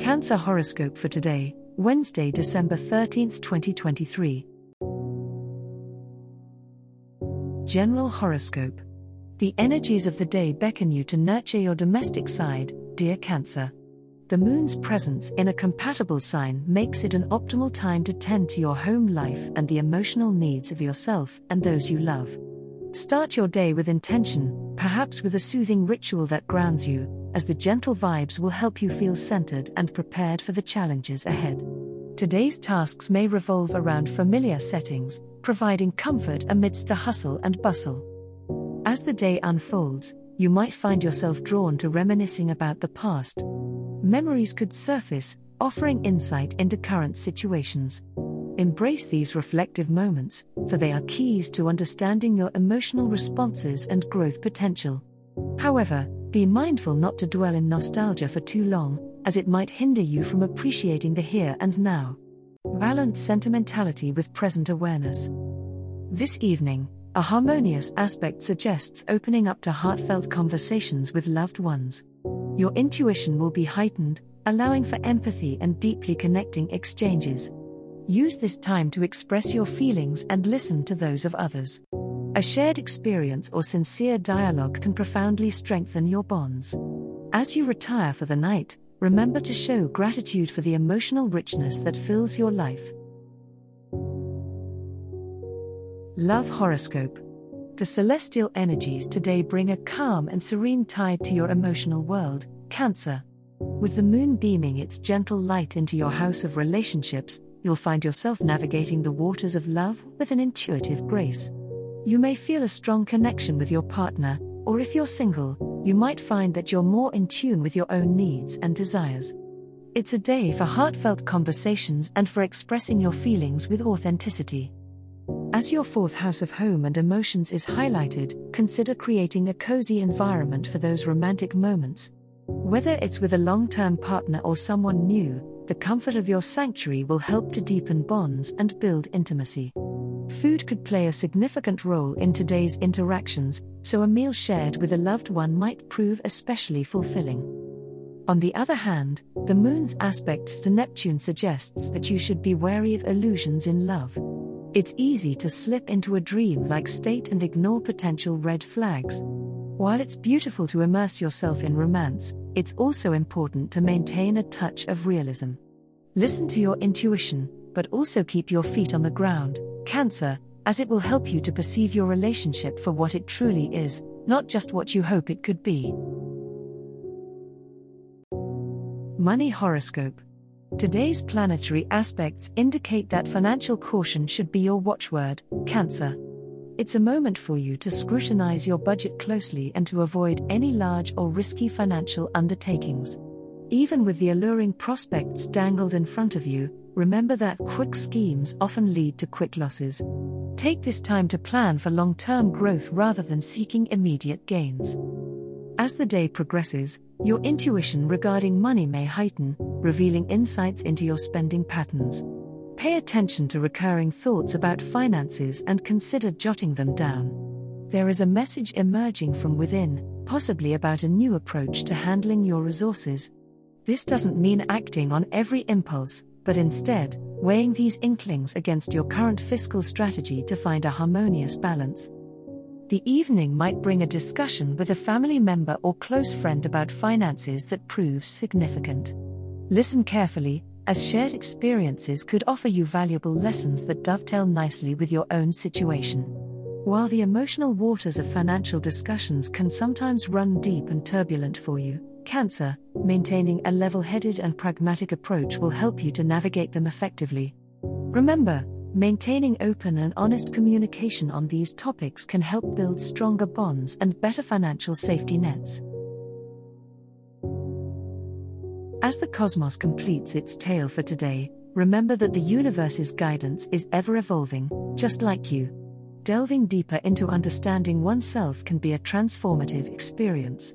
Cancer horoscope for today, Wednesday, December 13th, 2023. General horoscope. The energies of the day beckon you to nurture your domestic side, dear Cancer. The moon's presence in a compatible sign makes it an optimal time to tend to your home life and the emotional needs of yourself and those you love. Start your day with intention, perhaps with a soothing ritual that grounds you, as the gentle vibes will help you feel centered and prepared for the challenges ahead. Today's tasks may revolve around familiar settings, providing comfort amidst the hustle and bustle. As the day unfolds, you might find yourself drawn to reminiscing about the past. Memories could surface, offering insight into current situations. Embrace these reflective moments, for they are keys to understanding your emotional responses and growth potential. However, be mindful not to dwell in nostalgia for too long, as it might hinder you from appreciating the here and now. Balance sentimentality with present awareness. This evening, a harmonious aspect suggests opening up to heartfelt conversations with loved ones. Your intuition will be heightened, allowing for empathy and deeply connecting exchanges. Use this time to express your feelings and listen to those of others. A shared experience or sincere dialogue can profoundly strengthen your bonds. As you retire for the night, remember to show gratitude for the emotional richness that fills your life. Love Horoscope The celestial energies today bring a calm and serene tide to your emotional world, Cancer. With the moon beaming its gentle light into your house of relationships, you'll find yourself navigating the waters of love with an intuitive grace. You may feel a strong connection with your partner, or if you're single, you might find that you're more in tune with your own needs and desires. It's a day for heartfelt conversations and for expressing your feelings with authenticity. As your fourth house of home and emotions is highlighted, consider creating a cozy environment for those romantic moments. Whether it's with a long term partner or someone new, the comfort of your sanctuary will help to deepen bonds and build intimacy. Food could play a significant role in today's interactions, so a meal shared with a loved one might prove especially fulfilling. On the other hand, the moon's aspect to Neptune suggests that you should be wary of illusions in love. It's easy to slip into a dream like state and ignore potential red flags. While it's beautiful to immerse yourself in romance, it's also important to maintain a touch of realism. Listen to your intuition, but also keep your feet on the ground, Cancer, as it will help you to perceive your relationship for what it truly is, not just what you hope it could be. Money Horoscope Today's planetary aspects indicate that financial caution should be your watchword, Cancer. It's a moment for you to scrutinize your budget closely and to avoid any large or risky financial undertakings. Even with the alluring prospects dangled in front of you, remember that quick schemes often lead to quick losses. Take this time to plan for long term growth rather than seeking immediate gains. As the day progresses, your intuition regarding money may heighten, revealing insights into your spending patterns. Pay attention to recurring thoughts about finances and consider jotting them down. There is a message emerging from within, possibly about a new approach to handling your resources. This doesn't mean acting on every impulse, but instead, weighing these inklings against your current fiscal strategy to find a harmonious balance. The evening might bring a discussion with a family member or close friend about finances that proves significant. Listen carefully, as shared experiences could offer you valuable lessons that dovetail nicely with your own situation. While the emotional waters of financial discussions can sometimes run deep and turbulent for you, Cancer, maintaining a level headed and pragmatic approach will help you to navigate them effectively. Remember, maintaining open and honest communication on these topics can help build stronger bonds and better financial safety nets. As the cosmos completes its tale for today, remember that the universe's guidance is ever evolving, just like you. Delving deeper into understanding oneself can be a transformative experience.